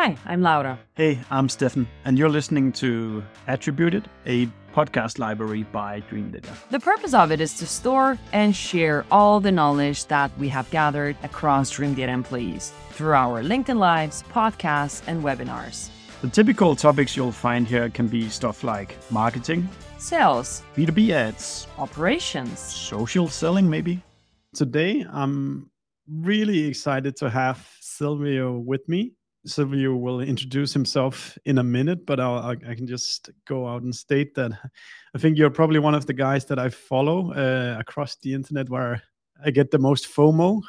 Hi, I'm Laura. Hey, I'm Steffen, and you're listening to Attributed, a podcast library by Dreamdata. The purpose of it is to store and share all the knowledge that we have gathered across Dreamdata employees through our LinkedIn Lives, podcasts, and webinars. The typical topics you'll find here can be stuff like marketing, sales, B2B ads, operations, social selling, maybe. Today, I'm really excited to have Silvio with me. Silvio will introduce himself in a minute, but I'll, i can just go out and state that I think you're probably one of the guys that I follow uh, across the internet where I get the most FOMO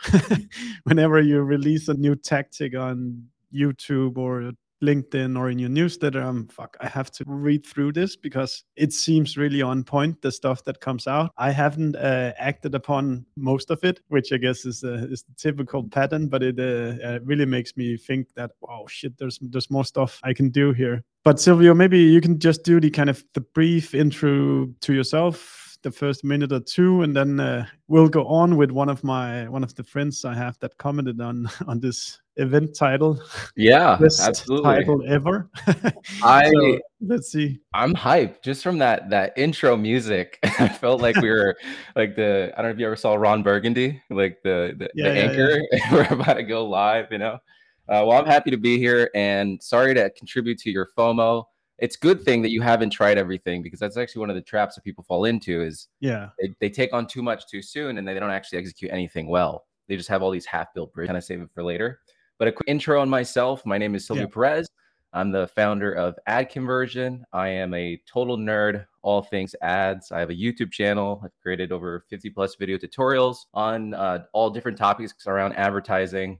whenever you release a new tactic on YouTube or LinkedIn or in your newsletter, I'm fuck, I have to read through this because it seems really on point, the stuff that comes out. I haven't uh, acted upon most of it, which I guess is, uh, is the typical pattern, but it uh, uh really makes me think that, wow, shit, there's, there's more stuff I can do here. But Silvio, maybe you can just do the kind of the brief intro to yourself, the first minute or two, and then uh, we'll go on with one of my one of the friends I have that commented on on this event title. Yeah, absolutely. Title ever. I so, let's see. I'm hyped just from that that intro music. I felt like we were like the I don't know if you ever saw Ron Burgundy, like the the, yeah, the yeah, anchor. Yeah. we're about to go live, you know. Uh, well, I'm happy to be here, and sorry to contribute to your FOMO it's good thing that you haven't tried everything because that's actually one of the traps that people fall into is yeah they, they take on too much too soon and they don't actually execute anything well they just have all these half built bridges kind of save it for later but a quick intro on myself my name is Silvio yeah. Perez I'm the founder of AdConversion. I am a total nerd, all things ads. I have a YouTube channel. I've created over 50 plus video tutorials on uh, all different topics around advertising.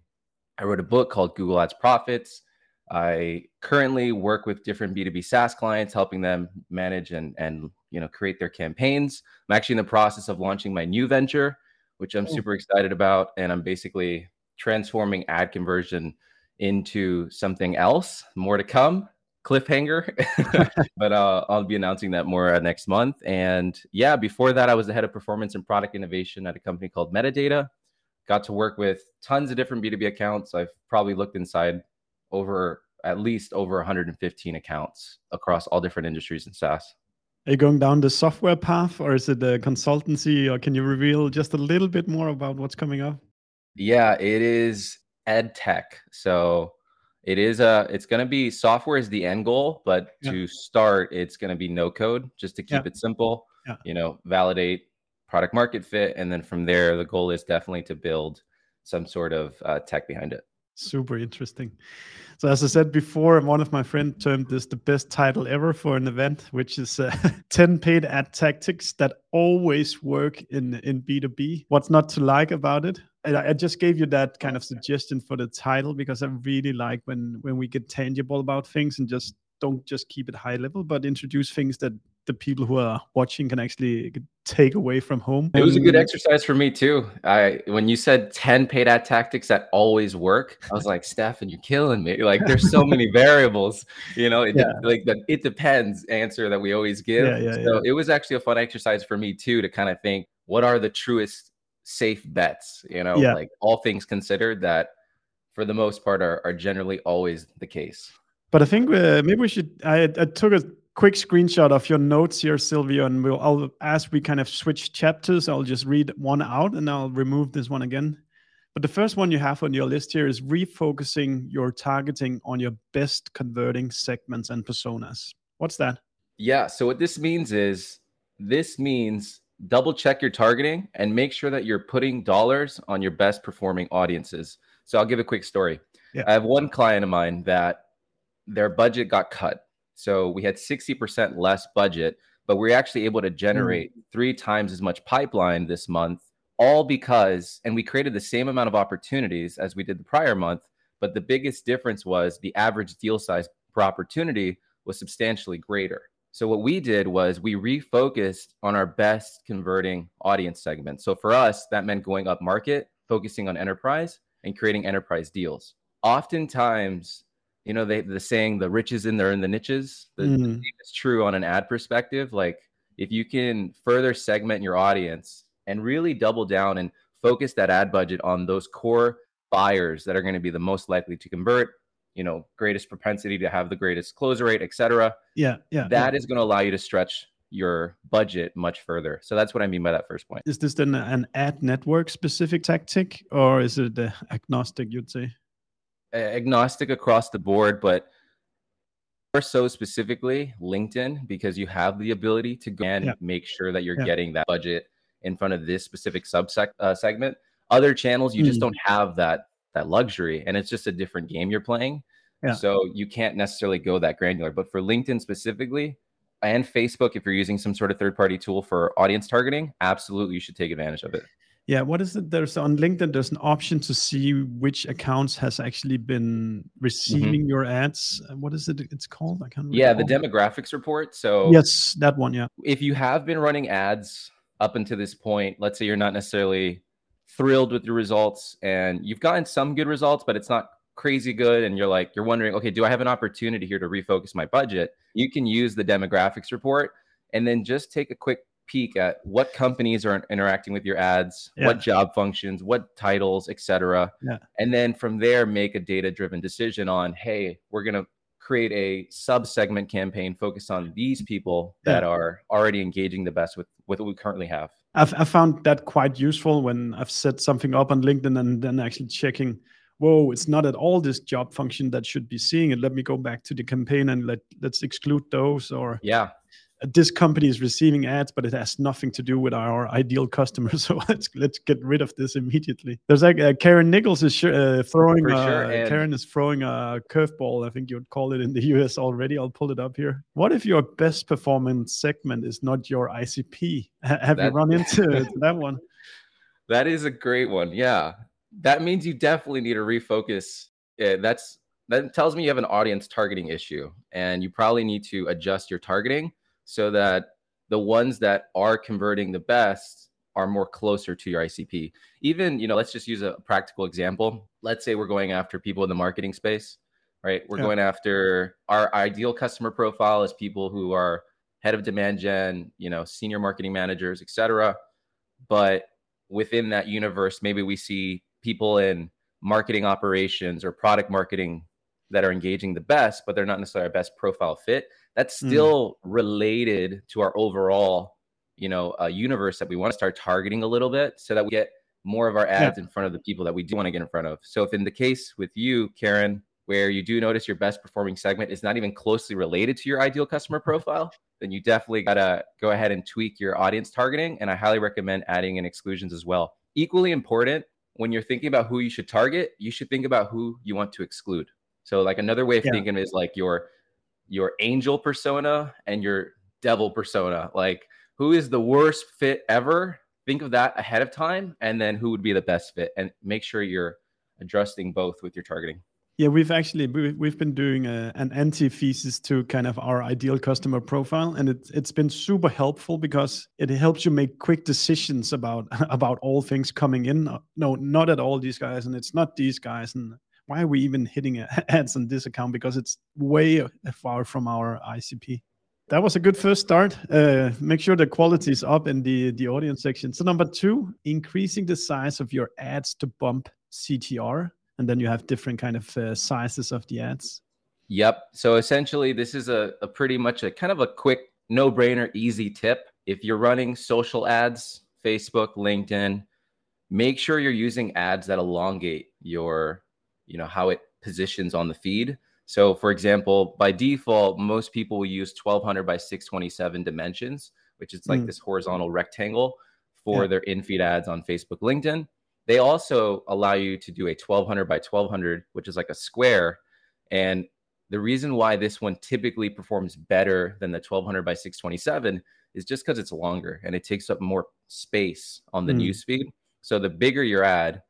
I wrote a book called Google Ads Profits. I currently work with different B2B SaaS clients, helping them manage and and you know create their campaigns. I'm actually in the process of launching my new venture, which I'm super excited about, and I'm basically transforming AdConversion into something else. More to come. Cliffhanger, but uh, I'll be announcing that more uh, next month. And yeah, before that, I was the head of performance and product innovation at a company called Metadata. Got to work with tons of different B2B accounts. I've probably looked inside over at least over 115 accounts across all different industries in SaaS. Are you going down the software path or is it a consultancy or can you reveal just a little bit more about what's coming up? Yeah, it is ed tech. So it is a it's going to be software is the end goal, but yeah. to start it's going to be no code just to keep yeah. it simple. Yeah. You know, validate product market fit and then from there the goal is definitely to build some sort of uh, tech behind it. Super interesting. So, as I said before, one of my friends termed this the best title ever for an event, which is uh, 10 paid ad tactics that always work in, in B2B. What's not to like about it? And I just gave you that kind of suggestion for the title because I really like when when we get tangible about things and just don't just keep it high level, but introduce things that the people who are watching can actually take away from home. It was a good mm. exercise for me too. I when you said 10 paid ad tactics that always work, I was like, Steffen, you're killing me. Like there's so many variables, you know, it yeah. like the it depends answer that we always give. Yeah, yeah, so it was actually a fun exercise for me too to kind of think what are the truest safe bets, you know, like all things considered that for the most part are, are generally always the case. But I think uh, maybe we should. I, I took a quick screenshot of your notes here, Silvio, and we'll I'll, as we kind of switch chapters, I'll just read one out and I'll remove this one again. But the first one you have on your list here is refocusing your targeting on your best converting segments and personas. What's that? Yeah. So what this means is this means double check your targeting and make sure that you're putting dollars on your best performing audiences. So I'll give a quick story. Yeah. I have one client of mine that their budget got cut so we had 60% less budget, but we are actually able to generate mm. three times as much pipeline this month, all because, and we created the same amount of opportunities as we did the prior month. But the biggest difference was the average deal size per opportunity was substantially greater. So what we did was we refocused on our best converting audience segment. So for us, that meant going up market, focusing on enterprise and creating enterprise deals. Oftentimes, you know they the saying the riches in there in the niches the, mm. is true on an ad perspective like if you can further segment your audience and really double down and focus that ad budget on those core buyers that are going to be the most likely to convert you know greatest propensity to have the greatest close rate etc yeah yeah That yeah. is going to allow you to stretch your budget much further so that's what i mean by that first point is this then an ad network specific tactic or is it agnostic you'd say agnostic across the board but more so specifically linkedin because you have the ability to go and Yeah. make sure that you're Yeah. getting that budget in front of this specific subsec uh, segment other channels you just Mm. don't have that that luxury and it's just a different game you're playing. Yeah. so you can't necessarily go that granular but for linkedin specifically and facebook if you're using some sort of third party tool for audience targeting absolutely you should take advantage of it. Yeah what is it there's on linkedin there's an option to see which accounts has actually been receiving your ads. Uh, what is it it's called? I can't Mm-hmm. yeah the demographics report. So yes that one yeah. if you have been running ads up until this point, let's say you're not necessarily thrilled with your results and you've gotten some good results, but it's not crazy good. And you're like, you're wondering, okay, do I have an opportunity here to refocus my budget? You can use the demographics report and then just take a quick peek at what companies are interacting with your ads, Yeah. what job functions, what titles, etc. Yeah. And then from there, make a data driven decision on, hey, we're going to create a sub segment campaign focused on these people that are already engaging the best with, with what we currently have. I've, I found that quite useful when I've set something up on LinkedIn and then actually checking, whoa, it's not at all this job function that should be seeing it. Let me go back to the campaign and let let's exclude those. Or Yeah. This company is receiving ads, but it has nothing to do with our ideal customers. So let's let's get rid of this immediately. There's like uh, Karen Nichols is sh- uh, throwing. Uh, sure, Karen is throwing a curveball. I think you'd call it in the US already. I'll pull it up here. What if your best performance segment is not your ICP? Ha- Have you run into that one? That is a great one. Yeah. That means you definitely need to refocus. Yeah, that's that tells me you have an audience targeting issue and you probably need to adjust your targeting so that the ones that are converting the best are more closer to your ICP. Even, you know, let's just use a practical example. Let's say we're going after people in the marketing space, right? We're Yeah. going after our ideal customer profile is people who are head of demand gen, you know, senior marketing managers, etc. But within that universe, maybe we see people in marketing operations or product marketing that are engaging the best, but they're not necessarily our best profile fit. That's Mm. still related to our overall, you know, uh, universe that we want to start targeting a little bit so that we get more of our ads in front of the people that we do want to get in front of. So if in the case with you, Karen, where you do notice your best performing segment is not even closely related to your ideal customer profile, then you definitely gotta go ahead and tweak your audience targeting. And I highly recommend adding in exclusions as well. Equally important, when you're thinking about who you should target, you should think about who you want to exclude. So like another way of Yeah. thinking is like your your angel persona and your devil persona. Like who is the worst fit ever? Think of that ahead of time and then who would be the best fit and make sure you're adjusting both with your targeting. Yeah, we've actually we- we've been doing a, an antithesis to kind of our ideal customer profile, and it's it's been super helpful because it helps you make quick decisions about about all things coming in. No, not at all these guys, and it's not these guys, and why are we even hitting ads on this account? Because it's way far from our ICP. That was a good first start. Uh, make sure the quality is up in the the audience section. So number two, increasing the size of your ads to bump CTR and then you have different kind of uh, sizes of the ads. Yep. So essentially, this is a, a pretty much a kind of a quick, no brainer, easy tip. If you're running social ads, Facebook, LinkedIn, make sure you're using ads that elongate your, you know, how it positions on the feed. So, for example, by default, most people will use 1200 by 627 dimensions, which is like Mm. this horizontal rectangle for Yeah. their in feed ads on Facebook, LinkedIn. They also allow you to do a 1200 by 1200, which is like a square. And the reason why this one typically performs better than the 1200 by 627 is just because it's longer and it takes up more space on the Mm. news feed. So the bigger your ad,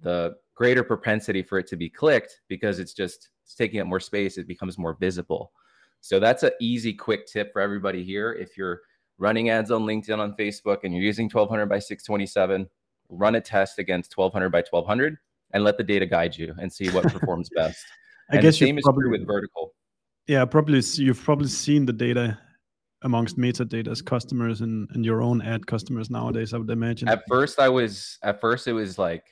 the greater propensity for it to be clicked because it's just it's taking up more space. It becomes more visible. So that's an easy, quick tip for everybody here. If you're running ads on LinkedIn, on Facebook, and you're using 1200 by 627, run a test against 1200 by 1200 and let the data guide you and see what performs best. I and guess the same is probably true with vertical. yeah probably you've probably seen the data amongst metadata's customers and, and your own ad customers nowadays. I would imagine. At first, I was at first it was like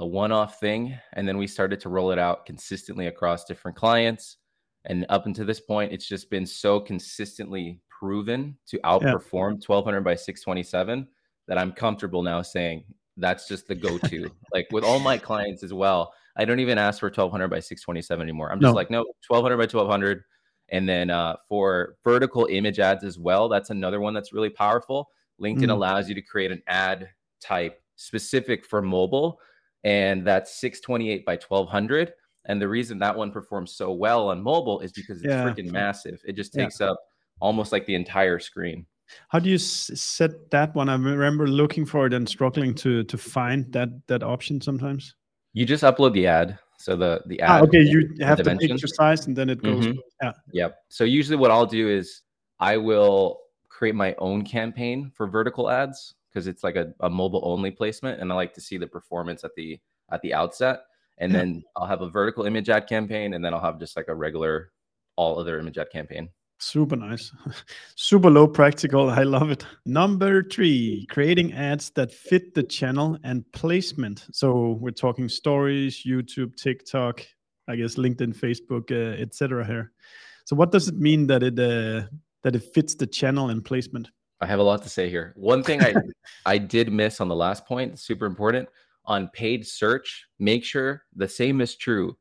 a one-off thing and then we started to roll it out consistently across different clients and up until this point it's just been so consistently proven to outperform yeah. 1200 by 627 that i'm comfortable now saying that's just the go-to like with all my clients as well i don't even ask for 1200 by 627 anymore i'm just no. like no 1200 by 1200 and then uh, for vertical image ads as well that's another one that's really powerful linkedin mm. allows you to create an ad type specific for mobile and that's 628 by 1200 and the reason that one performs so well on mobile is because it's yeah. freaking massive. It just takes yeah. up almost like the entire screen. How do you s- set that one? I remember looking for it and struggling to to find that that option sometimes. You just upload the ad. So the the ah, ad ah, okay you have the picture size and then it goes mm-hmm. yeah. Yep. So usually what i'll do is i will create my own campaign for vertical ads because it's like a, a mobile only placement and i like to see the performance at the at the outset and yeah. then i'll have a vertical image ad campaign and then i'll have just like a regular all other image ad campaign. Super nice. Super low practical. I love it. Number three creating ads that fit the channel and placement. So we're talking stories youtube tiktok i guess linkedin facebook uh, etc here. So what does it mean that it uh, that it fits the channel and placement I have a lot to say here. One thing I I did miss on the last point, super important, on paid search, make sure the same is true.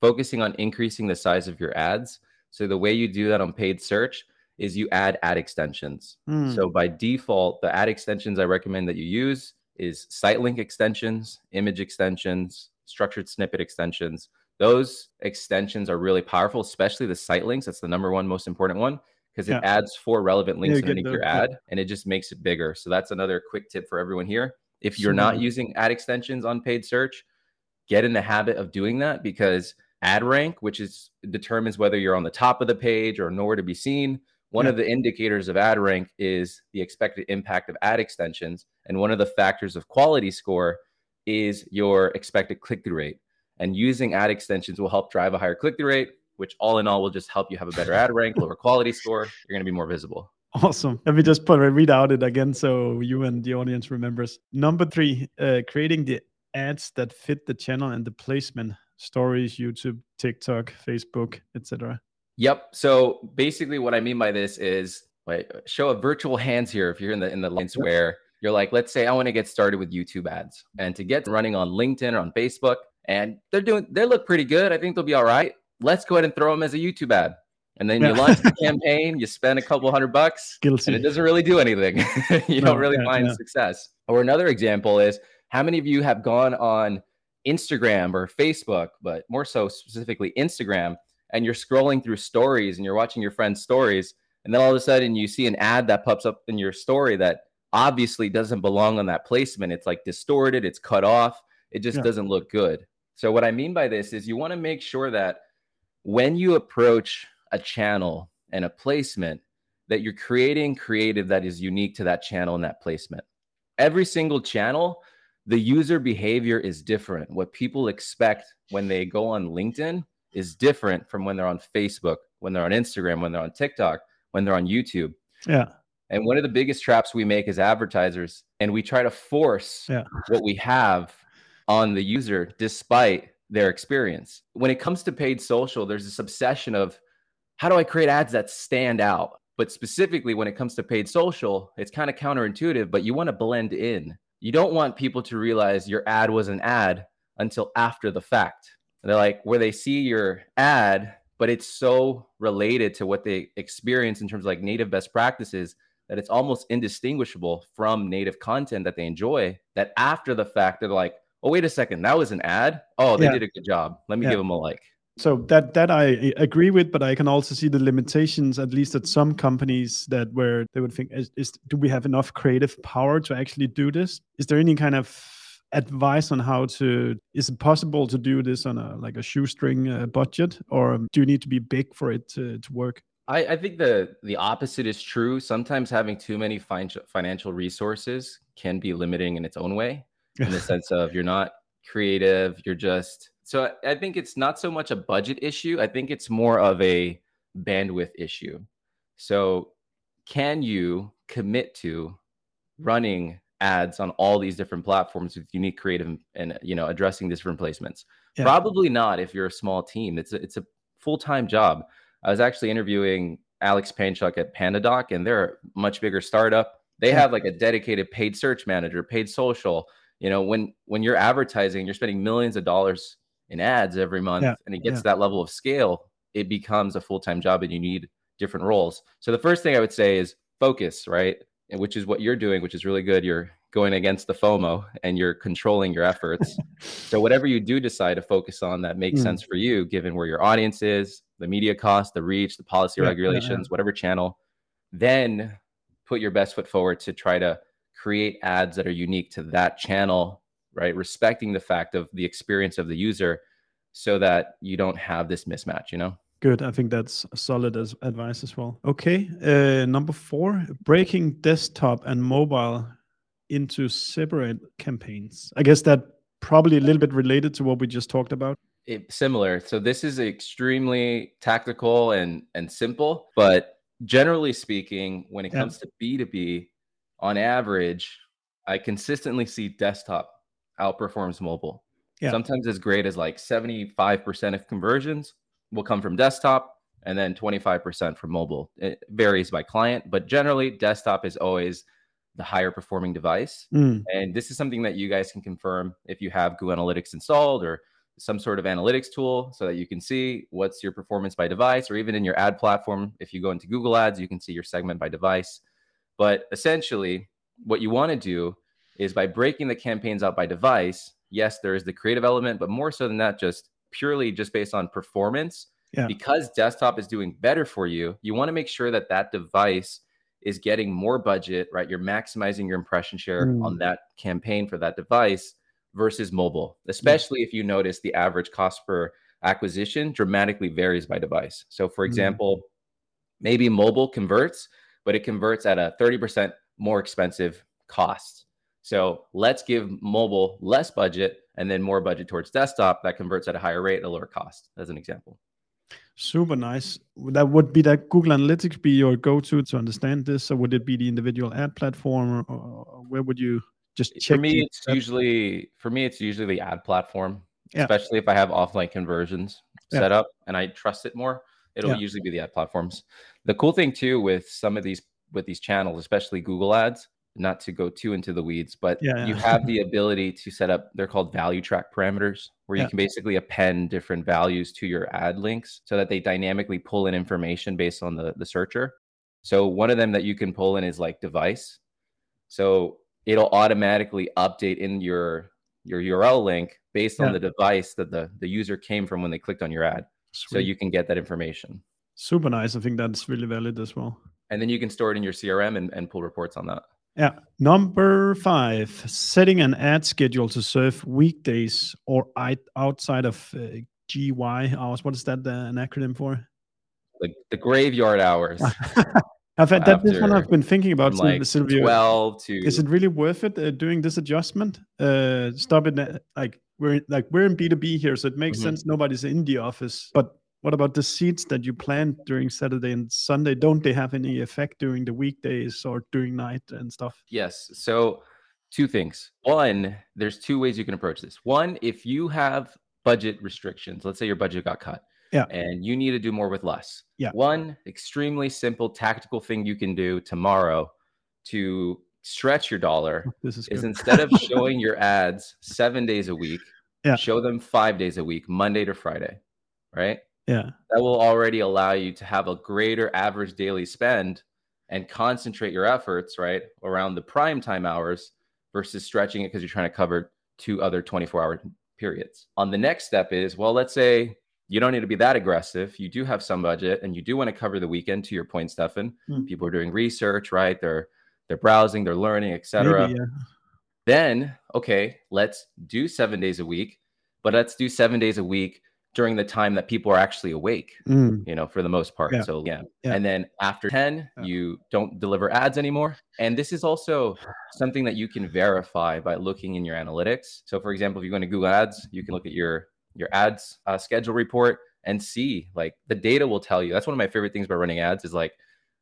Focusing on increasing the size of your ads. So the way you do that on paid search is you add ad extensions. Mm. So by default, the ad extensions I recommend that you use is site link extensions, image extensions, structured snippet extensions. Those extensions are really powerful, especially the site links. That's the number one most important one because it yeah. adds four relevant links underneath your ad yeah. and it just makes it bigger. So that's another quick tip for everyone here. If you're not using ad extensions on paid search, get in the habit of doing that because ad rank, which is determines whether you're on the top of the page or nowhere to be seen. One yeah. of the indicators of ad rank is the expected impact of ad extensions. And one of the factors of quality score is your expected click through rate. And using ad extensions will help drive a higher click through rate, which all in all will just help you have a better ad rank, lower quality score. You're going to be more visible. Awesome. Let me just put read out it again so you and the audience remembers. Number three, uh, creating the ads that fit the channel and the placement, stories, YouTube, TikTok, Facebook, etc. Yep. So basically, what I mean by this is wait, show a virtual hands here if you're in the in the lines where you're like, let's say I want to get started with YouTube ads and to get running on LinkedIn or on Facebook, and they're doing they look pretty good. I think they'll be all right let's go ahead and throw them as a YouTube ad. And then you launch the campaign, you spend a couple hundred bucks, Guilty. and it doesn't really do anything. you no, don't really yeah, find yeah. success. Or another example is how many of you have gone on Instagram or Facebook, but more so specifically Instagram, and you're scrolling through stories and you're watching your friends' stories, and then all of a sudden you see an ad that pops up in your story that obviously doesn't belong on that placement. It's like distorted, it's cut off, it just yeah. doesn't look good. So, what I mean by this is you want to make sure that when you approach a channel and a placement that you're creating creative that is unique to that channel and that placement. Every single channel, the user behavior is different. What people expect when they go on LinkedIn is different from when they're on Facebook, when they're on Instagram, when they're on TikTok, when they're on YouTube. Yeah. And one of the biggest traps we make as advertisers, and we try to force yeah. what we have on the user despite their experience. When it comes to paid social, there's this obsession of how do I create ads that stand out? But specifically, when it comes to paid social, it's kind of counterintuitive, but you want to blend in. You don't want people to realize your ad was an ad until after the fact. they're like, where they see your ad, but it's so related to what they experience in terms of like native best practices that it's almost indistinguishable from native content that they enjoy. That after the fact, they're like, oh wait a second. That was an ad? Oh they yeah. did a good job. Let me yeah. give them a like. So that that i agree with but i can also see the limitations at least at some companies that where they would think is, is do we have enough creative power to actually do this? Is there any kind of advice on how to is it possible to do this on a like a shoestring uh, budget or do you need to be big for it to, to work? I, I think the the opposite is true. Sometimes having too many fin- financial resources can be limiting in its own way in the sense of you're not creative, you're just so I think it's not so much a budget issue. I think it's more of a bandwidth issue. So can you commit to running ads on all these different platforms with unique creative and you know addressing different placements yeah. probably not if you're a small team it's a, it's a full-time job i was actually interviewing alex panchuk at pandadoc and they're a much bigger startup they have like a dedicated paid search manager paid social you know when when you're advertising you're spending millions of dollars in ads every month yeah. and it gets yeah. to that level of scale it becomes a full-time job and you need different roles so the first thing i would say is focus right which is what you're doing, which is really good. You're going against the FOMO and you're controlling your efforts. so whatever you do decide to focus on that makes mm. sense for you, given where your audience is, the media cost, the reach, the policy yeah, regulations, whatever channel, then put your best foot forward to try to create ads that are unique to that channel, right? Respecting the fact of the experience of the user so that you don't have this mismatch, you know? Good. I think that's solid as advice as well. Okay. Uh, number four, breaking desktop and mobile into separate campaigns. I guess that probably a little bit related to what we just talked about. It, similar. So this is extremely tactical and and simple, but generally speaking, when it yeah. comes to B2B, on average, I consistently see desktop outperforms mobile. Yeah. Sometimes as great as like 75% of conversions will come from desktop and then 25% from mobile. It varies by client, but generally, desktop is always the higher performing device. Mm. And this is something that you guys can confirm if you have Google Analytics installed or some sort of analytics tool so that you can see what's your performance by device, or even in your ad platform. If you go into Google Ads, you can see your segment by device. But essentially, what you want to do is by breaking the campaigns out by device, yes, there is the creative element, but more so than that, just purely just based on performance, yeah. because desktop is doing better for you, you want to make sure that that device is getting more budget, right? You're maximizing your impression share mm. on that campaign for that device versus mobile, especially yeah. if you notice the average cost per acquisition dramatically varies by device. So, for mm. example, mm. maybe mobile converts, but it converts at a 30% more expensive cost. So, let's give mobile less budget and then more budget towards desktop that converts at a higher rate at a lower cost, as an example. Super nice. That would be that Google Analytics be your go-to to understand this, or would it be the individual ad platform, or, where would you just check? For me, it's usually for me it's usually the ad platform, yeah. especially if I have offline conversions yeah. set up and I trust it more. It'll yeah. usually be the ad platforms. The cool thing too with some of these with these channels, especially Google Ads, not to go too into the weeds, but yeah, you have the ability to set up, they're called value track parameters, where yeah. you can basically append different values to your ad links so that they dynamically pull in information based on the, the searcher. So one of them that you can pull in is like device. So it'll automatically update in your your URL link based on the device that the, the user came from when they clicked on your ad. Sweet. So you can get that information. Super nice. I think that's really valid as well. And then you can store it in your CRM and, and pull reports on that. Yeah. Number five, setting an ad schedule to serve weekdays or outside of uh, GY hours. What is that uh, an acronym for? The, the graveyard hours. I've had that this one I've been thinking about like Silvio. 12 to Is it really worth it uh, doing this adjustment? Uh stop it uh, like we're like we're in B2B here so it makes mm-hmm. sense nobody's in the office but what about the seeds that you plant during Saturday and Sunday? Don't they have any effect during the weekdays or during night and stuff? Yes. So, two things. One, there's two ways you can approach this. One, if you have budget restrictions, let's say your budget got cut. Yeah. And you need to do more with less. Yeah. One extremely simple tactical thing you can do tomorrow to stretch your dollar this is, is instead of showing your ads seven days a week, yeah. show them five days a week, Monday to Friday. Right. Yeah. That will already allow you to have a greater average daily spend and concentrate your efforts, right, around the prime time hours versus stretching it because you're trying to cover two other 24 hour periods. On the next step is, well, let's say you don't need to be that aggressive. You do have some budget and you do want to cover the weekend to your point, Steffen. Mm. People are doing research, right? They're they're browsing, they're learning, etc. Yeah. Then, okay, let's do seven days a week, but let's do seven days a week during the time that people are actually awake, mm. you know, for the most part. Yeah. So, yeah. yeah. And then after 10, yeah. you don't deliver ads anymore. And this is also something that you can verify by looking in your analytics. So, for example, if you go into Google Ads, you can look at your your ads uh, schedule report and see like the data will tell you. That's one of my favorite things about running ads is like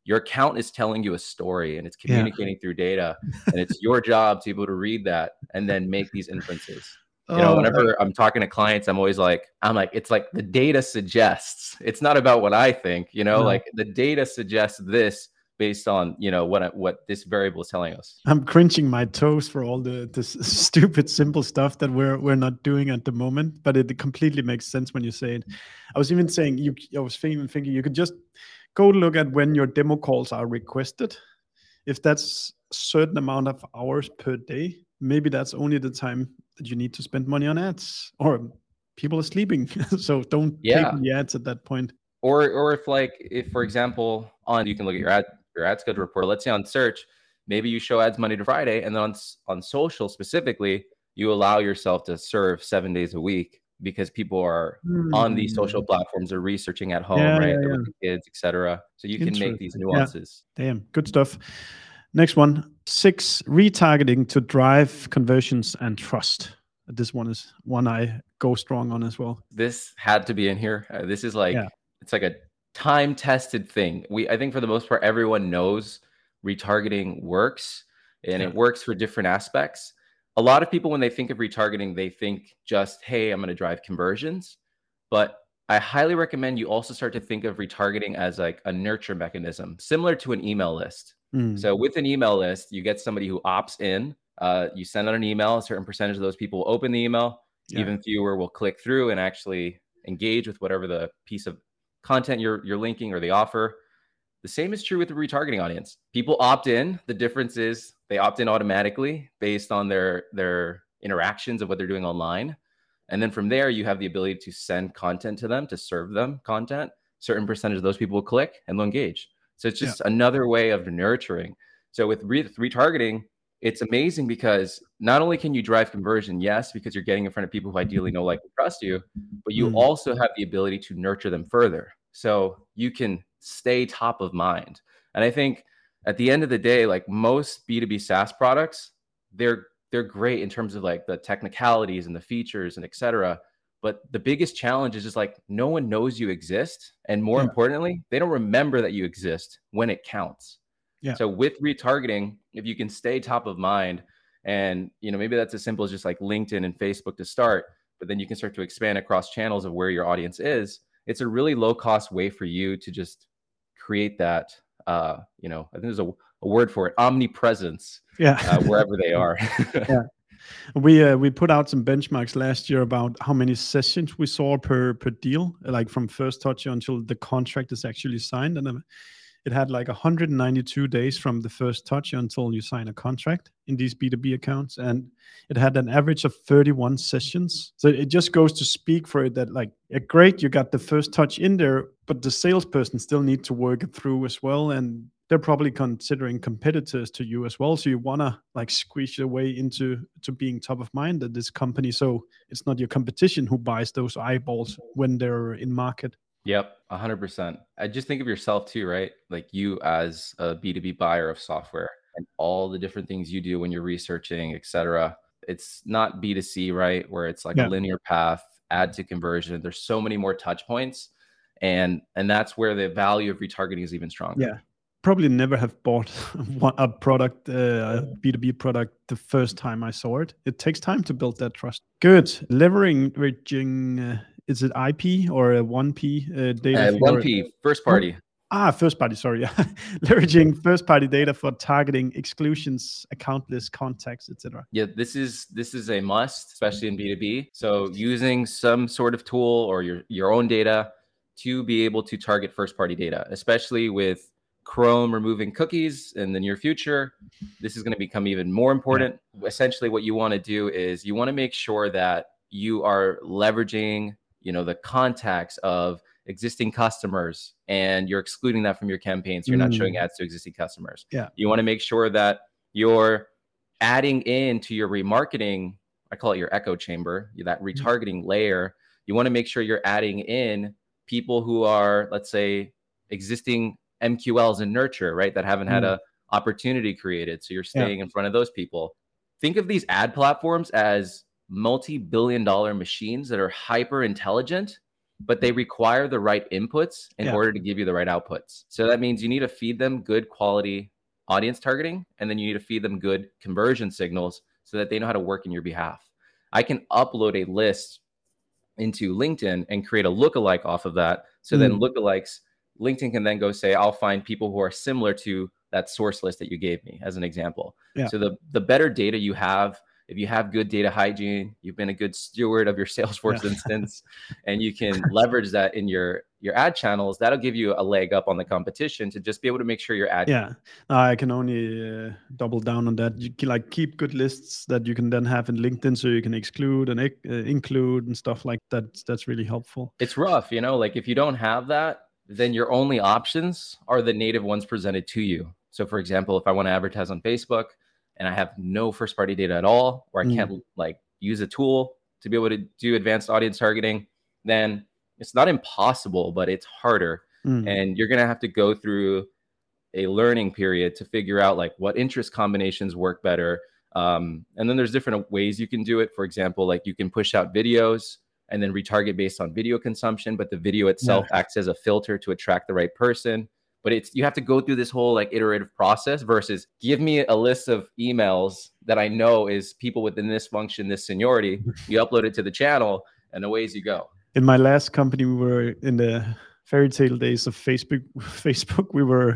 your account is telling you a story and it's communicating yeah. through data and it's your job to be able to read that and then make these inferences you know oh, whenever i'm talking to clients i'm always like i'm like it's like the data suggests it's not about what i think you know no. like the data suggests this based on you know what what this variable is telling us. I'm cringing my toes for all the this stupid simple stuff that we're we're not doing at the moment, but it completely makes sense when you say it. I was even saying you. I was thinking, thinking you could just go look at when your demo calls are requested. If that's a certain amount of hours per day, maybe that's only the time that you need to spend money on ads, or people are sleeping, so don't yeah. take the ads at that point. Or or if like if for example on you can look at your ad your ad schedule report. Let's say on search, maybe you show ads Monday to Friday, and then on on social specifically, you allow yourself to serve seven days a week because people are mm. on these social hmm. platforms or researching at home, yeah, right? Yeah, yeah. With kids, etc. So you can make these nuances. Damn, good stuff. Next one, six retargeting to drive conversions and trust. This one is one I go strong on as well. This had to be in here. Uh, this is like it's like a time tested thing. We I think for the most part everyone knows retargeting works and it works for different aspects. A lot of people when they think of retargeting they think just hey, I'm going to drive conversions, but I highly recommend you also start to think of retargeting as like a nurture mechanism, similar to an email list. Mm. So with an email list, you get somebody who opts in, uh, you send out an email, a certain percentage of those people will open the email, yeah. even fewer will click through and actually engage with whatever the piece of content you're you're linking or the offer. The same is true with the retargeting audience. People opt in. The difference is they opt in automatically based on their their interactions of what they're doing online. And then from there, you have the ability to send content to them, to serve them content. Certain percentage of those people will click and they'll engage. So it's just yeah. another way of nurturing. So with re- retargeting, it's amazing because not only can you drive conversion, yes, because you're getting in front of people who ideally know, like, and trust you, but you mm. also have the ability to nurture them further. So you can stay top of mind. And I think at the end of the day, like most B2B SaaS products, they're they're great in terms of like the technicalities and the features and etc. But the biggest challenge is just like no one knows you exist. And more yeah. importantly, they don't remember that you exist when it counts. Yeah. So with retargeting, if you can stay top of mind, and you know maybe that's as simple as just like LinkedIn and Facebook to start, but then you can start to expand across channels of where your audience is. It's a really low cost way for you to just create that. Uh, you know, I think there's a, a word for it, omnipresence. Yeah, uh, wherever they are. yeah. We uh, we put out some benchmarks last year about how many sessions we saw per per deal, like from first touch until the contract is actually signed, and it had like 192 days from the first touch until you sign a contract in these B2B accounts. And it had an average of 31 sessions. So it just goes to speak for it that, like, yeah, great, you got the first touch in there, but the salesperson still need to work it through as well. And they're probably considering competitors to you as well. So you want to like squeeze your way into to being top of mind at this company. So it's not your competition who buys those eyeballs when they're in market. Yep, 100%. I just think of yourself too, right? Like you as a B2B buyer of software and all the different things you do when you're researching, etc. It's not B2C, right? Where it's like yeah. a linear path, add to conversion. There's so many more touch points. And and that's where the value of retargeting is even stronger. Yeah. Probably never have bought a product, uh, a B2B product, the first time I saw it. It takes time to build that trust. Good. Leveraging uh, is it IP or a 1P uh, data? Uh, 1P, first party. Ah, first party, sorry. Leveraging first party data for targeting exclusions, account list, contacts, etc. Yeah, this is this is a must, especially in B2B. So using some sort of tool or your your own data to be able to target first party data, especially with Chrome removing cookies in the near future, this is going to become even more important. Essentially, what you want to do is you want to make sure that you are leveraging you know the contacts of existing customers and you're excluding that from your campaigns so you're mm. not showing mm. ads to existing customers yeah you want to make sure that you're adding in to your remarketing i call it your echo chamber that mm. retargeting mm. layer you want to make sure you're adding in people who are let's say existing mqls in nurture right that haven't mm. had a opportunity created so you're staying yeah. in front of those people think of these ad platforms as multi-billion dollar machines that are hyper intelligent but they require the right inputs in Yeah. order to give you the right outputs. So that means you need to feed them good quality audience targeting, and then you need to feed them good conversion signals so that they know how to work in your behalf. I can upload a list into LinkedIn and create a lookalike off of that. So then Mm. lookalikes, LinkedIn can then go say, I'll find people who are similar to that source list that you gave me as an example. Yeah. So the the better data you have, if you have good data hygiene, you've been a good steward of your Salesforce Yeah. instance, and you can leverage that in your your ad channels, that'll give you a leg up on the competition to just be able to make sure your ad Yeah, I can only uh, double down on that. You can like keep good lists that you can then have in LinkedIn, so you can exclude and uh, include and stuff like that. That's really helpful. it's rough, you know, like if you don't have that, then your only options are the native ones presented to you. So for example, if I want to advertise on Facebook and I have no first party data at all, or I Mm. can't like use a tool to be able to do advanced audience targeting, then it's not impossible, but it's harder. Mm. And you're going to have to go through a learning period to figure out like what interest combinations work better. Um, and then there's different ways you can do it. For example, like you can push out videos and then retarget based on video consumption, but the video itself acts as a filter to attract the right person. But it's you have to go through this whole like iterative process versus give me a list of emails that I know is people within this function, this seniority. You upload it to the channel, and away as you go. in my last company we were in the fairy tale days of facebook facebook we were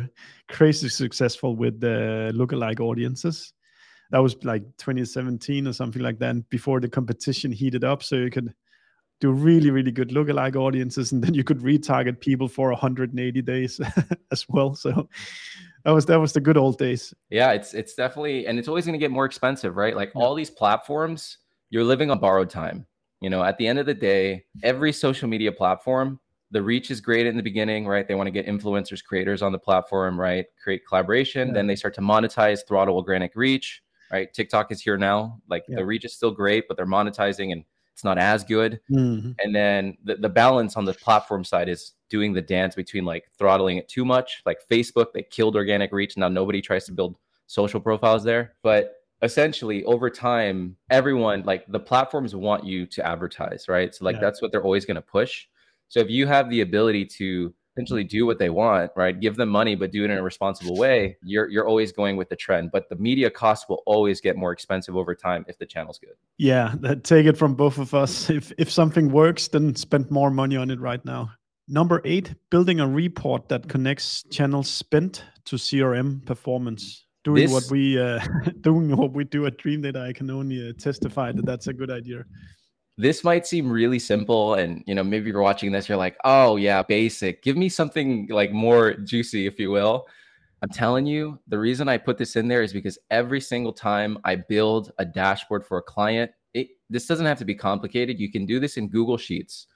crazy successful with the lookalike audiences that was like 2017 or something like that before the competition heated up so you could do really really good lookalike audiences and then you could retarget people for 180 days as well so that was that was the good old days Yeah, it's it's definitely and it's always going to get more expensive, right? Like Yeah. all these platforms, you're living on borrowed time. You know, at the end of the day, every social media platform, the reach is great in the beginning, right? They want to get influencers, creators on the platform, right? Create collaboration, Yeah. then they start to monetize, throttle organic reach, right? TikTok is here now. Like Yeah. the reach is still great, but they're monetizing and it's not as good. Mhm. And then the, the balance on the platform side is doing the dance between like throttling it too much. Like Facebook, they killed organic reach. Now nobody tries to build social profiles there. But essentially, over time, everyone like the platforms want you to advertise, right? So like Yeah. that's what they're always going to push. So if you have the ability to essentially do what they want, right? Give them money, but do it in a responsible way. You're you're always going with the trend. But the media costs will always get more expensive over time if the channel's good. Yeah, that, take it from both of us. If if something works, then spend more money on it right now. Number eight, building a report that connects channel spent to CRM performance. Doing what we uh, doing what we do at Dreamdata, I can only uh, testify that that's a good idea. This might seem really simple and you know maybe you're watching this you're like oh yeah basic give me something like more juicy if you will i'm telling you the reason i put this in there is because every single time i build a dashboard for a client it this doesn't have to be complicated you can do this in google sheets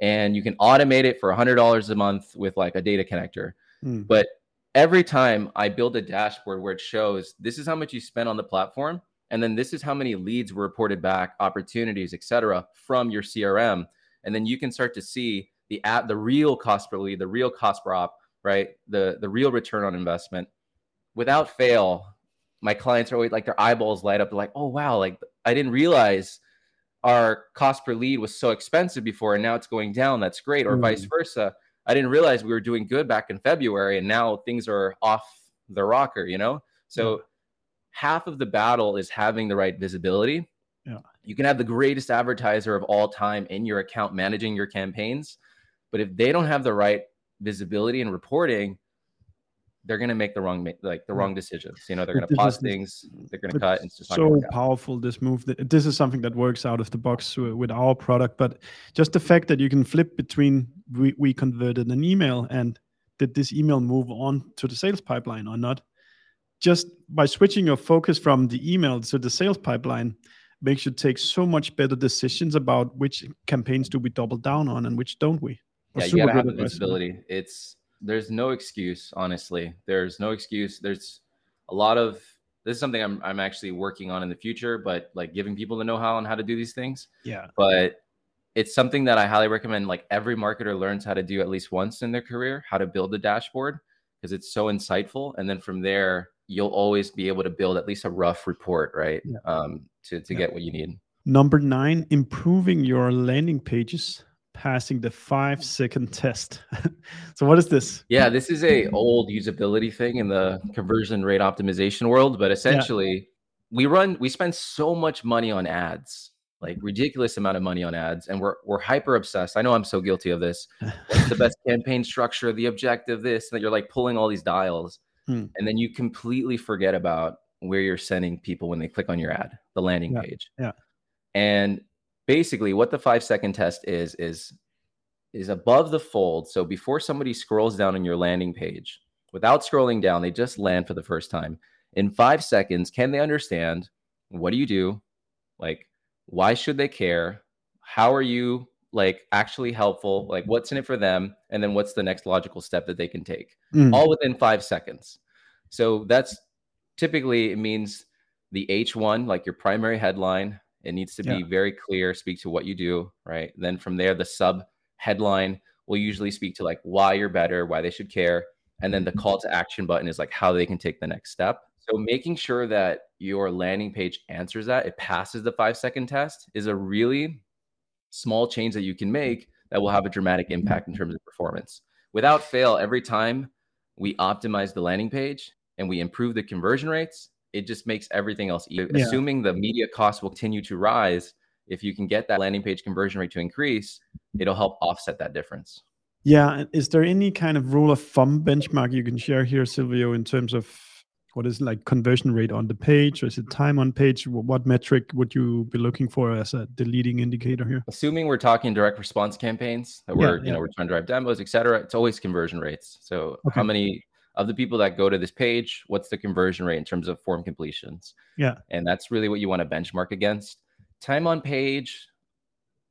and you can automate it for $100 a month with like a data connector Hmm. but every time I build a dashboard where it shows this is how much you spent on the platform, and then this is how many leads were reported back, opportunities, etc., from your CRM, and then you can start to see the at the real cost per lead, the real cost per op, right? The the real return on investment. Without fail, my clients are always like their eyeballs light up. They're like, oh wow, like I didn't realize our cost per lead was so expensive before and now it's going down. That's great. Or vice mm. versa. I didn't realize we were doing good back in February and now things are off the rocker, you know? So half of the battle is having the right visibility. Yeah. You can have the greatest advertiser of all time in your account managing your campaigns, but if they don't have the right visibility and reporting, they're going to make the wrong like the wrong decisions. You know, they're going to pause is- things, they're going to cut, and it's just so to work out. powerful this move this is something that works out of the box with our product but just the fact that you can flip between we, we converted an email and did this email move on to the sales pipeline or not just by switching your focus from the email to the sales pipeline makes you take so much better decisions about which campaigns do we double down on and which don't we yeah, That's you gotta have the visibility. It's there's no excuse, honestly. There's no excuse. There's a lot of this is something I'm I'm actually working on in the future, but like giving people the know-how on how to do these things. yeah But it's something that I highly recommend. Like every marketer learns how to do at least once in their career, how to build a dashboard because it's so insightful. And then from there, you'll always be able to build at least a rough report, right? Yeah. Um, to to Yeah. get what you need. Number nine, improving your landing pages passing the five second test. so what is this? Yeah, this is a old usability thing in the conversion rate optimization world, but essentially yeah. we run we spend so much money on ads, like ridiculous amount of money on ads, and we're we're hyper obsessed. I know I'm so guilty of this. What's the best campaign structure, the objective, this, that you're like pulling all these dials, hmm. and then you completely forget about where you're sending people when they click on your ad, the landing yeah. page. Yeah. And basically what the five second test is is is above the fold so before somebody scrolls down on your landing page without scrolling down they just land for the first time in five seconds can they understand what do you do like why should they care how are you like actually helpful like what's in it for them and then what's the next logical step that they can take mm. all within five seconds so that's typically it means the h1 like your primary headline it needs to be very clear, speak to what you do, right? Then from there, the sub headline will usually speak to like why you're better, why they should care. And then the mm-hmm. call to action button is like how they can take the next step. So making sure that your landing page answers that, it passes the five second test is a really small change that you can mm-hmm. make that will have a dramatic impact in terms of performance. Without fail, every time we optimize the landing page and we improve the conversion rates, it just makes everything else easier. Yeah. Assuming the media costs will continue to rise, if you can get that landing page conversion rate to increase, it'll help offset that difference. Yeah. Is there any kind of rule of thumb benchmark you can share here, Silvio, in terms of what is like conversion rate on the page or is it time on page? What metric would you be looking for as a the leading indicator here? Assuming we're talking direct response campaigns that we're, yeah, you know, we're trying to drive demos, et cetera, it's always conversion rates. So okay. how many of the people that go to this page, what's the conversion rate in terms of form completions? Yeah. And that's really what you want to benchmark against. Time on page,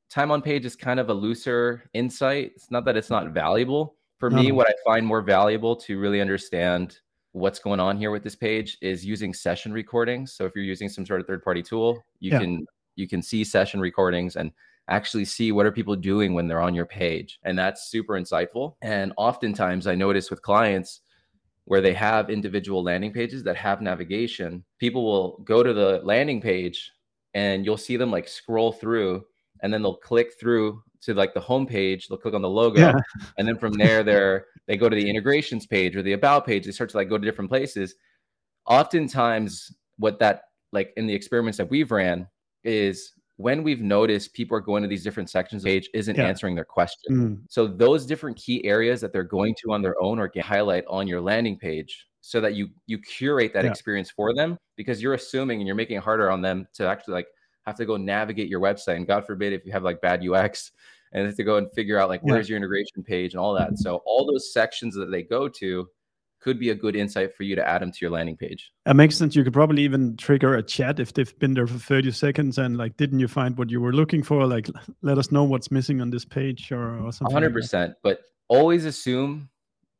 time on page is kind of a looser insight. It's not that it's not valuable. For no. me, what I find more valuable to really understand what's going on here with this page is using session recordings. So if you're using some sort of third-party tool, you yeah. can you can see session recordings and actually see what are people doing when they're on your page and that's super insightful and oftentimes i notice with clients where they have individual landing pages that have navigation, people will go to the landing page and you'll see them like scroll through and then they'll click through to like the home page, they'll click on the logo. Yeah. And then from there, they're they go to the integrations page or the about page, they start to like go to different places. Oftentimes, what that like in the experiments that we've ran is when we've noticed people are going to these different sections of the page isn't yeah. answering their question. Mm. So those different key areas that they're going to on their own or highlight on your landing page so that you you curate that yeah. experience for them because you're assuming and you're making it harder on them to actually like have to go navigate your website and god forbid if you have like bad ux and have to go and figure out like yeah. where's your integration page and all that so all those sections that they go to could be a good insight for you to add them to your landing page. It makes sense. You could probably even trigger a chat if they've been there for 30 seconds and like, didn't you find what you were looking for? Like, let us know what's missing on this page or, or something. 100%. Like but always assume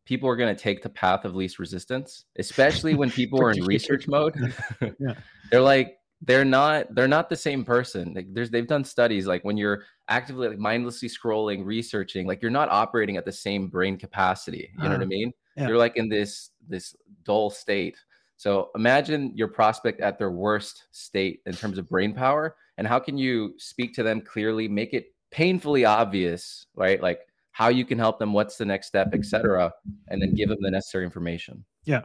people are going to take the path of least resistance, especially when people are in research mode. yeah. They're like, they're not they're not the same person. Like there's they've done studies like when you're actively like mindlessly scrolling researching like you're not operating at the same brain capacity. You uh, know what i ah. mean? Yeah. you're like in this this dull state. So imagine your prospect at their worst state in terms of brain power and how can you speak to them clearly make it painfully obvious right? Like how you can help them what's the next step etc and then give them the necessary information. Yeah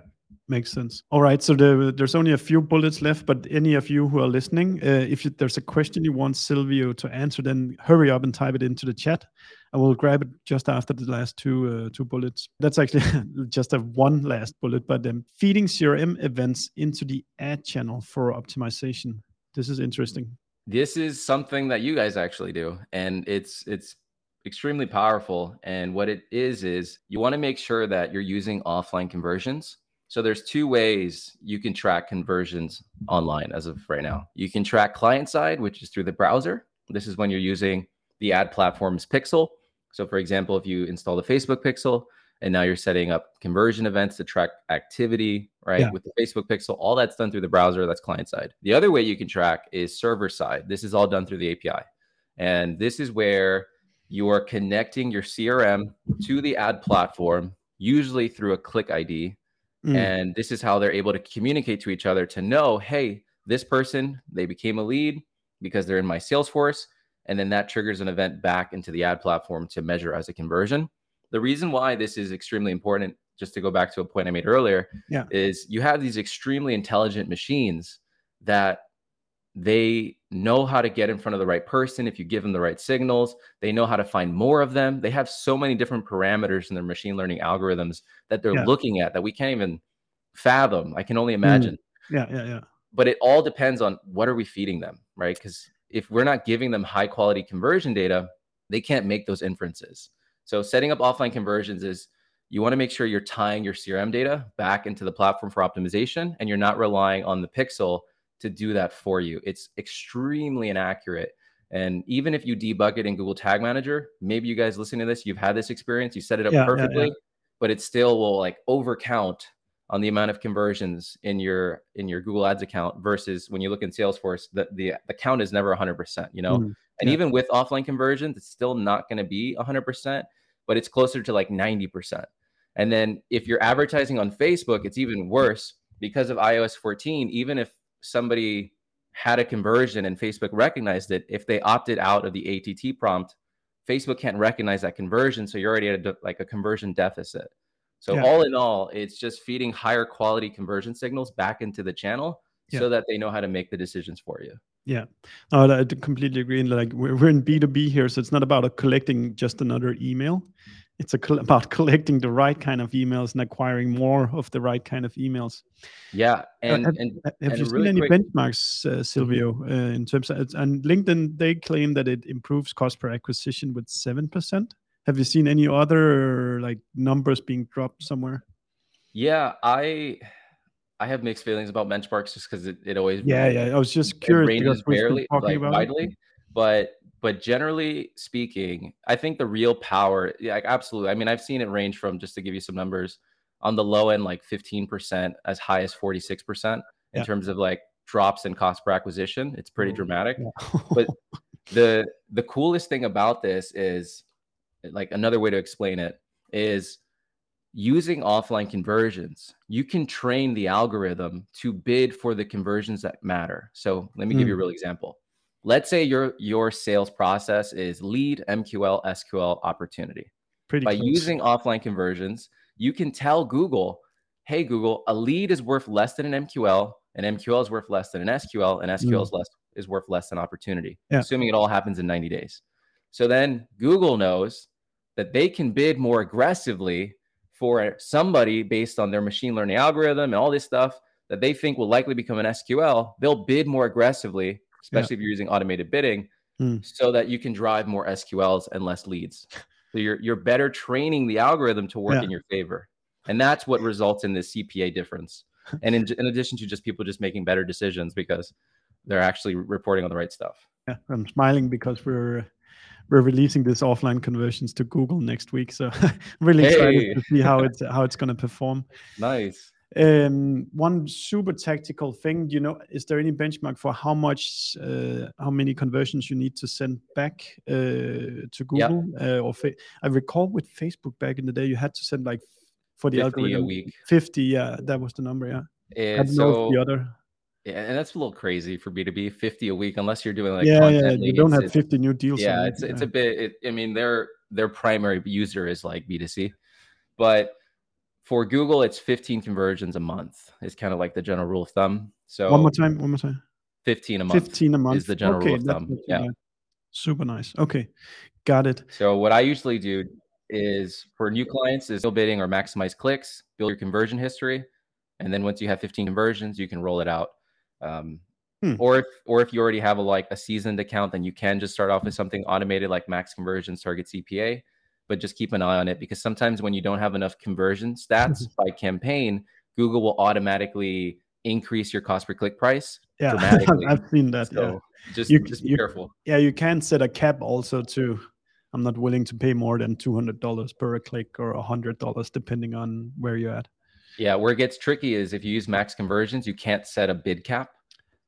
Makes sense. All right. So the, there's only a few bullets left, but any of you who are listening, uh, if you, there's a question you want Silvio to answer, then hurry up and type it into the chat. I will grab it just after the last two uh, two bullets. That's actually just a one last bullet, but um, feeding CRM events into the ad channel for optimization. This is interesting. This is something that you guys actually do, and it's it's extremely powerful. And what it is is you want to make sure that you're using offline conversions so there's two ways you can track conversions online as of right now. You can track client side, which is through the browser. This is when you're using the ad platform's pixel. So for example, if you install the Facebook pixel and now you're setting up conversion events to track activity, right? Yeah. With the Facebook pixel, all that's done through the browser, that's client side. The other way you can track is server side. This is all done through the API. And this is where you are connecting your CRM to the ad platform, usually through a click ID Mm. And this is how they're able to communicate to each other to know, hey, this person, they became a lead because they're in my Salesforce. and then that triggers an event back into the ad platform to measure as a conversion. The reason why this is extremely important, just to go back to a point I made earlier, Yeah. is you have these extremely intelligent machines that they know how to get in front of the right person if you give them the right signals. They know how to find more of them. They have so many different parameters in their machine learning algorithms that they're Yeah. looking at that we can't even fathom. I can only hmm. imagine Yeah, yeah, yeah. but it all depends on what are we feeding them right because if we're not giving them high quality conversion data they can't make those inferences so setting up offline conversions is you want to make sure you're tying your crm data back into the platform for optimization and you're not relying on the pixel to do that for you it's extremely inaccurate and even if you debug it in google tag manager maybe you guys listening to this you've had this experience you set it up Yeah, yeah, perfectly but it still will like overcount on the amount of conversions in your in your Google Ads account versus when you look in Salesforce, the the, the count is never 100%, you know. Mm, and yeah. even with offline conversions, it's still not going to be 100%, but it's closer to like 90%. And then if you're advertising on Facebook, it's even worse because of iOS 14. Even if somebody had a conversion and Facebook recognized it, if they opted out of the ATT prompt, Facebook can't recognize that conversion, so you're already at a, like a conversion deficit. So Yeah. all in all, it's just feeding higher quality conversion signals back into the channel Yeah. so that they know how to make the decisions for you. Yeah, no, I completely agree. And like we're, we're in B two B here, so it's not about collecting just another email. It's about collecting the right kind of emails and acquiring more of the right kind of emails. Yeah, and have- and Have And you seen really any quick- benchmarks, uh, Silvio, uh, in terms of and LinkedIn? They claim that it improves cost per acquisition with seven percent. Have you seen any other like numbers being dropped somewhere? yeah, I I have mixed feelings about benchmarks just because it, it always Yeah, yeah. I was just curious ranges because we've been barely talking like about it. widely, but but generally speaking, I think the real power, yeah, like absolutely. I mean, I've seen it range from just to give you some numbers on the low end, like 15%, as high as 46% in Yeah. terms of like drops in cost per acquisition. It's pretty Oh, dramatic. Yeah. But the the coolest thing about this is like another way to explain it is using offline conversions you can train the algorithm to bid for the conversions that matter so let me give you a mm. real example let's say your your sales process is lead mql sql opportunity pretty by close. using offline conversions, you can tell Google, hey, Google, a lead is worth less than an MQL, an MQL is worth less than an SQL, and SQL Mm. is less is worth less than opportunity, Yeah. assuming it all happens in 90 days. So then Google knows that they can bid more aggressively for somebody based on their machine learning algorithm and all this stuff that they think will likely become an SQL. They'll bid more aggressively, especially if you're using automated bidding, Mm. so that you can drive more SQLs and less leads. So you're you're better training the algorithm to work Yeah. in your favor, and that's what results in this CPA difference. And in, in addition to just people just making better decisions because they're actually reporting on the right stuff. Yeah, I'm smiling because we're we're releasing this offline conversions to Google next week. So really excited Hey. to see how it's how it's going to perform. Nice. Um, one super tactical thing, you know, is there any benchmark for how much, uh, how many conversions you need to send back uh, to Yeah. Google? Uh, or I recall with Facebook back in the day, you had to send like for the 50 a algorithm week. 50. Yeah, that was the number. Yeah, I And don't know if the other. yeah, and that's a little crazy for B2B, 50 a week, unless you're doing like yeah, yeah, you don't have 50 new deals. yeah it's it's yeah. a bit it, i mean their their primary user is like b2c but for google it's 15 conversions a month is kind of like the general rule of thumb so One more time. One more time. 15 a month 15 a month is the general okay, rule of thumb, yeah. Super nice. Okay, got it. so what i usually do is for new clients is build bidding or maximize clicks build your conversion history and then once you have 15 conversions you can roll it out um, Hmm. or if or if you already have a like a seasoned account then you can just start off with something automated like max conversions target cpa but just keep an eye on it because sometimes when you don't have enough conversion stats by campaign google will automatically increase your cost per click price Yeah, dramatically. I've seen that. so yeah. just You- just be you- careful yeah, you can set a cap also to. I'm not willing to pay more than two hundred dollars per click or hundred dollars, depending on where you're at. yeah where it gets tricky is if you use max conversions you can't set a bid cap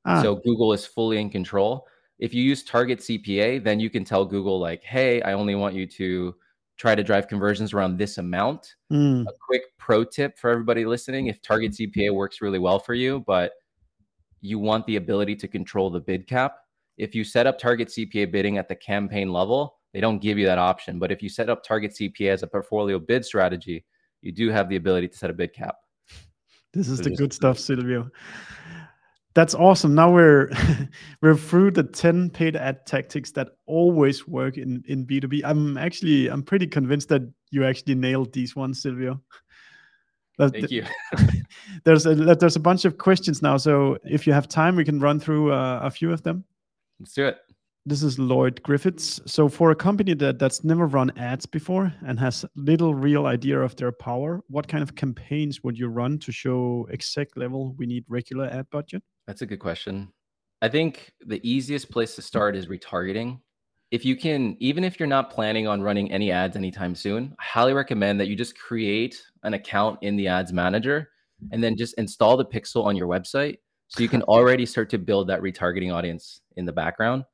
Ah, So Google is fully in control. If you use target CPA, then you can tell Google, like, hey, I only want you to try to drive conversions around this amount. mm, A quick pro tip for everybody listening if target CPA works really well for you, but you want the ability to control the bid cap, if you set up target CPA bidding at the campaign level, they don't give you that option. But if you set up target CPA as a portfolio bid strategy, you do have the ability to set a bid cap. This is so the good stuff, Silvio. That's awesome. Now we're we're through the 10 paid ad tactics that always work in in B2B. I'm actually I'm pretty convinced that you actually nailed these ones, Silvio. Thank you. there's a there's a bunch of questions now, so if you have time, we can run through uh, a few of them. Let's do it. This is Lloyd Griffiths. So for a company that that's never run ads before and has little real idea of their power, what kind of campaigns would you run to show exact level we need regular ad budget? That's a good question. I think the easiest place to start is retargeting. If you can, even if you're not planning on running any ads anytime soon, I highly recommend that you just create an account in the ads manager and then just install the pixel on your website so you can already start to build that retargeting audience in the background.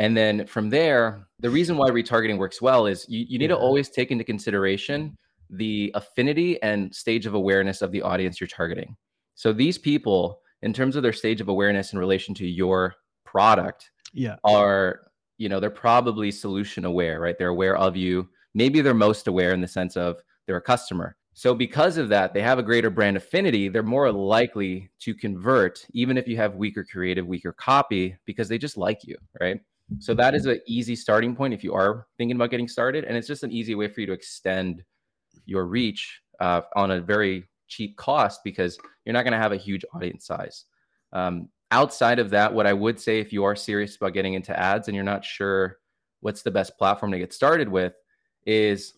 And then from there, the reason why retargeting works well is you, you need yeah. to always take into consideration the affinity and stage of awareness of the audience you're targeting. So these people, in terms of their stage of awareness in relation to your product, yeah, are you know they're probably solution aware, right? They're aware of you. Maybe they're most aware in the sense of they're a customer. So because of that, they have a greater brand affinity. They're more likely to convert, even if you have weaker creative, weaker copy, because they just like you, right? So that is an easy starting point if you are thinking about getting started, and it's just an easy way for you to extend your reach uh, on a very cheap cost because you're not going to have a huge audience size. Um, outside of that, what I would say if you are serious about getting into ads and you're not sure what's the best platform to get started with, is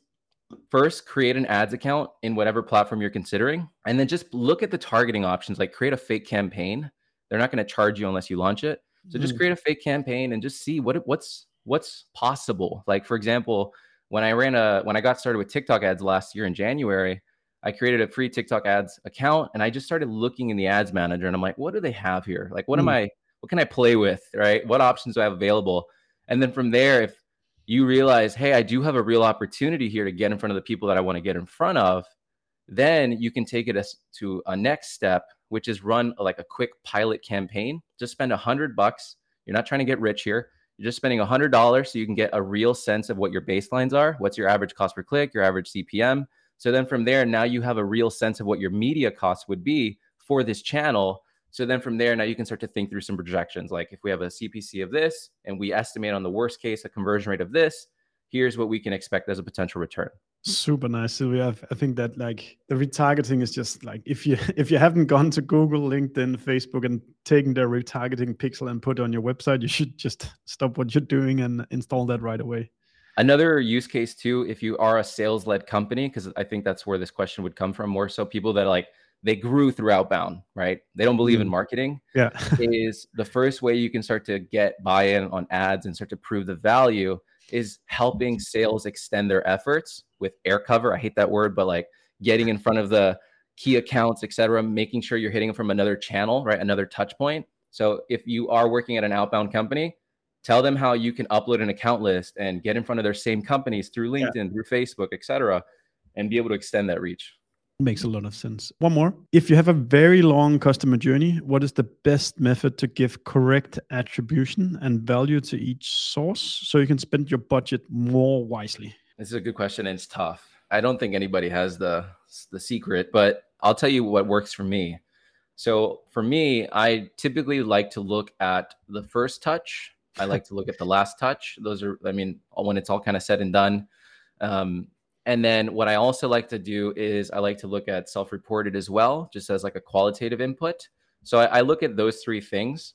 first create an ads account in whatever platform you're considering, and then just look at the targeting options. Like create a fake campaign. They're not going to charge you unless you launch it so just mm-hmm. create a fake campaign and just see what what's what's possible. Like for example, when I ran a when I got started with TikTok ads last year in January, I created a free TikTok ads account and I just started looking in the ads manager and I'm like, what do they have here? Like what mm. am I what can I play with, right? What options do I have available? And then from there if you realize, hey, I do have a real opportunity here to get in front of the people that I want to get in front of, then you can take it as to a next step which is run like a quick pilot campaign. Just spend a hundred bucks. You're not trying to get rich here. You're just spending a hundred dollars so you can get a real sense of what your baselines are. What's your average cost per click, your average CPM. So then from there, now you have a real sense of what your media costs would be for this channel. So then from there, now you can start to think through some projections. Like if we have a CPC of this and we estimate on the worst case a conversion rate of this, here's what we can expect as a potential return super nice Silvio. I think that like the retargeting is just like if you if you haven't gone to google linkedin facebook and taken the retargeting pixel and put on your website you should just stop what you're doing and install that right away. Another use case too if you are a sales led company because i think that's where this question would come from more so people that like they grew through outbound right? They don't believe mm. in marketing. Yeah. Is the first way you can start to get buy-in on ads and start to prove the value is helping sales extend their efforts with air cover. I hate that word, but like getting in front of the key accounts, et cetera, making sure you're hitting from another channel, right? Another touch point. So if you are working at an outbound company, tell them how you can upload an account list and get in front of their same companies through LinkedIn, yeah. through Facebook, et cetera, and be able to extend that reach. Makes a lot of sense. One more. If you have a very long customer journey, what is the best method to give correct attribution and value to each source so you can spend your budget more wisely? This is a good question and it's tough. I don't think anybody has the the secret, but I'll tell you what works for me. So for me, I typically like to look at the first touch. I like to look at the last touch. Those are, I mean, when it's all kind of said and done. Um, and then what I also like to do is I like to look at self-reported as well, just as like a qualitative input. So I, I look at those three things.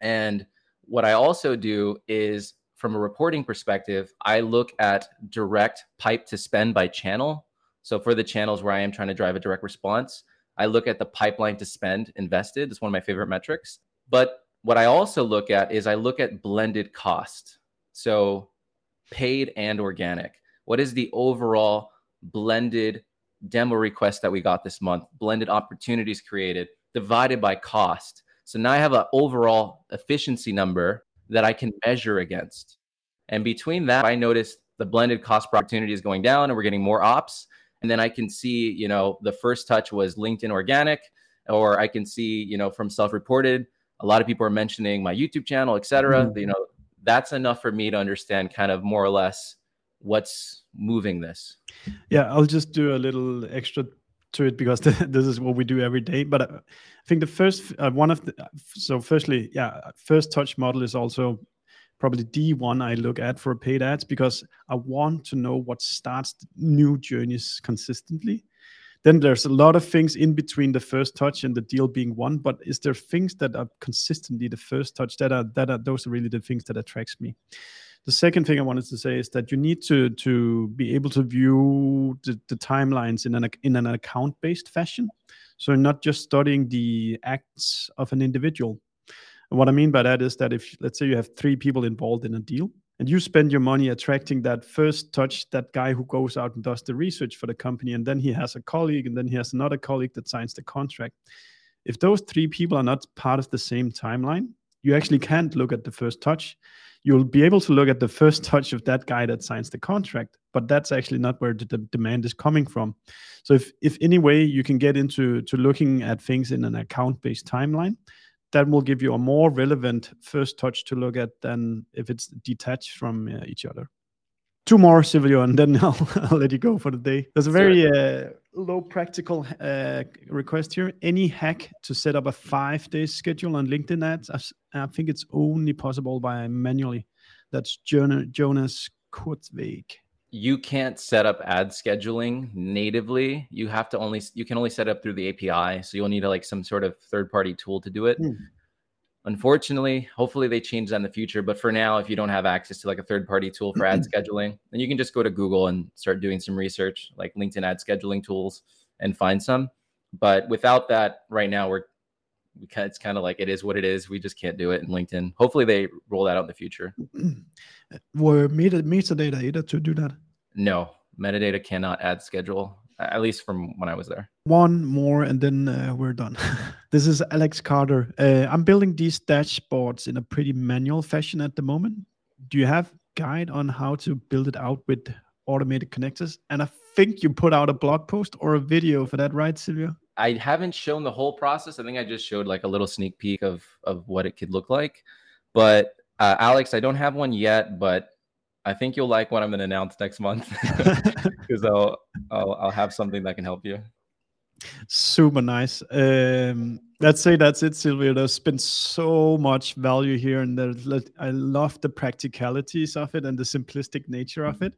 And what I also do is from a reporting perspective, I look at direct pipe to spend by channel. So for the channels where I am trying to drive a direct response, I look at the pipeline to spend invested. It's one of my favorite metrics. But what I also look at is I look at blended cost. So paid and organic what is the overall blended demo request that we got this month, blended opportunities created divided by cost. So now I have an overall efficiency number that I can measure against. And between that, I noticed the blended cost per opportunity is going down and we're getting more ops. And then I can see, you know, the first touch was LinkedIn organic, or I can see, you know, from self reported, a lot of people are mentioning my YouTube channel, etc. Mm-hmm. You know, that's enough for me to understand kind of more or less what's moving this. Yeah, I'll just do a little extra to it because this is what we do every day. But I think the first uh, one of the so firstly, yeah, first touch model is also probably the one I look at for paid ads because I want to know what starts new journeys consistently. Then there's a lot of things in between the first touch and the deal being won, but is there things that are consistently the first touch that are that are those are really the things that attracts me. The second thing I wanted to say is that you need to to be able to view the, the timelines in an in an account based fashion. So not just studying the acts of an individual. And what I mean by that is that if let's say you have three people involved in a deal, and you spend your money attracting that first touch that guy who goes out and does the research for the company and then he has a colleague and then he has another colleague that signs the contract if those three people are not part of the same timeline you actually can't look at the first touch you'll be able to look at the first touch of that guy that signs the contract but that's actually not where the, demand is coming from so if if any way you can get into to looking at things in an account based timeline that will give you a more relevant first touch to look at than if it's detached from uh, each other. Two more, Silvio, and then I'll, I'll let you go for the day. There's a very uh, low practical uh, request here. Any hack to set up a five day schedule on LinkedIn ads? I, I, think it's only possible by manually. That's Jonas, Jonas Kurtzweg you can't set up ad scheduling natively. You have to only you can only set up through the API. So you'll need a, like some sort of third party tool to do it. Mm. Unfortunately, hopefully they change that in the future. But for now, if you don't have access to like a third party tool for ad scheduling, then you can just go to Google and start doing some research, like LinkedIn ad scheduling tools, and find some. But without that, right now we're we kind it's kind of like it is what it is. We just can't do it in LinkedIn. Hopefully they roll that out in the future. Were meta metadata able to do that? No, metadata cannot add schedule, at least from when I was there. One more, and then uh, we're done. this is Alex Carter. Uh, I'm building these dashboards in a pretty manual fashion at the moment. Do you have guide on how to build it out with automated connectors? And I think you put out a blog post or a video for that, right, Silvio? I haven't shown the whole process. I think I just showed like a little sneak peek of of what it could look like. But uh, Alex, I don't have one yet, but I think you'll like what I'm going to announce next month because I'll, I'll I'll have something that can help you. Super nice. Um, let's say that's it, Silvio. There's been so much value here, and I love the practicalities of it and the simplistic nature of it.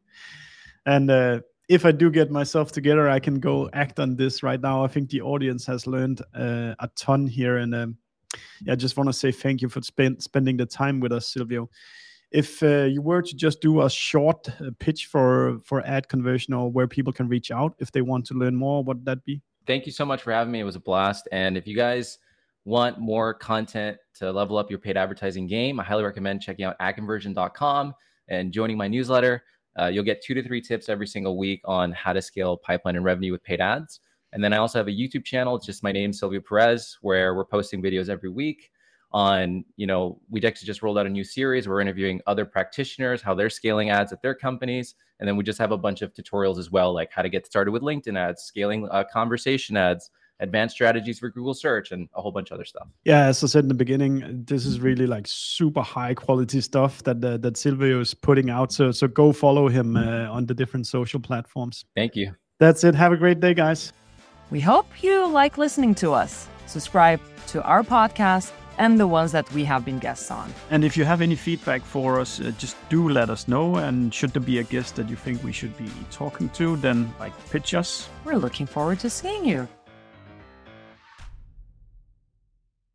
And uh, if I do get myself together, I can go act on this right now. I think the audience has learned uh, a ton here, and um, yeah, I just want to say thank you for spend, spending the time with us, Silvio if uh, you were to just do a short uh, pitch for for AdConversion or where people can reach out if they want to learn more what would that be thank you so much for having me. It was a blast. And if you guys want more content to level up your paid advertising game i highly recommend checking out adconversion.com and joining my newsletter. Uh, you'll get two to three tips every single week on how to scale pipeline and revenue with paid ads. And then i also have a youtube channel. It's just my name Silvio Perez where we're posting videos every week on, you know, we actually just rolled out a new series. We're interviewing other practitioners, how they're scaling ads at their companies. And then we just have a bunch of tutorials as well, like how to get started with LinkedIn ads, scaling uh, conversation ads, advanced strategies for Google search, and a whole bunch of other stuff. Yeah, as I said in the beginning, this is really like super high quality stuff that uh, that Silvio is putting out. So so go follow him uh, on the different social platforms. Thank you. That's it. Have a great day, guys. We hope you like listening to us. Subscribe to our podcast and the ones that we have been guests on. And if you have any feedback for us, uh, just do let us know. And should there be a guest that you think we should be talking to, then like pitch us. We're looking forward to seeing you.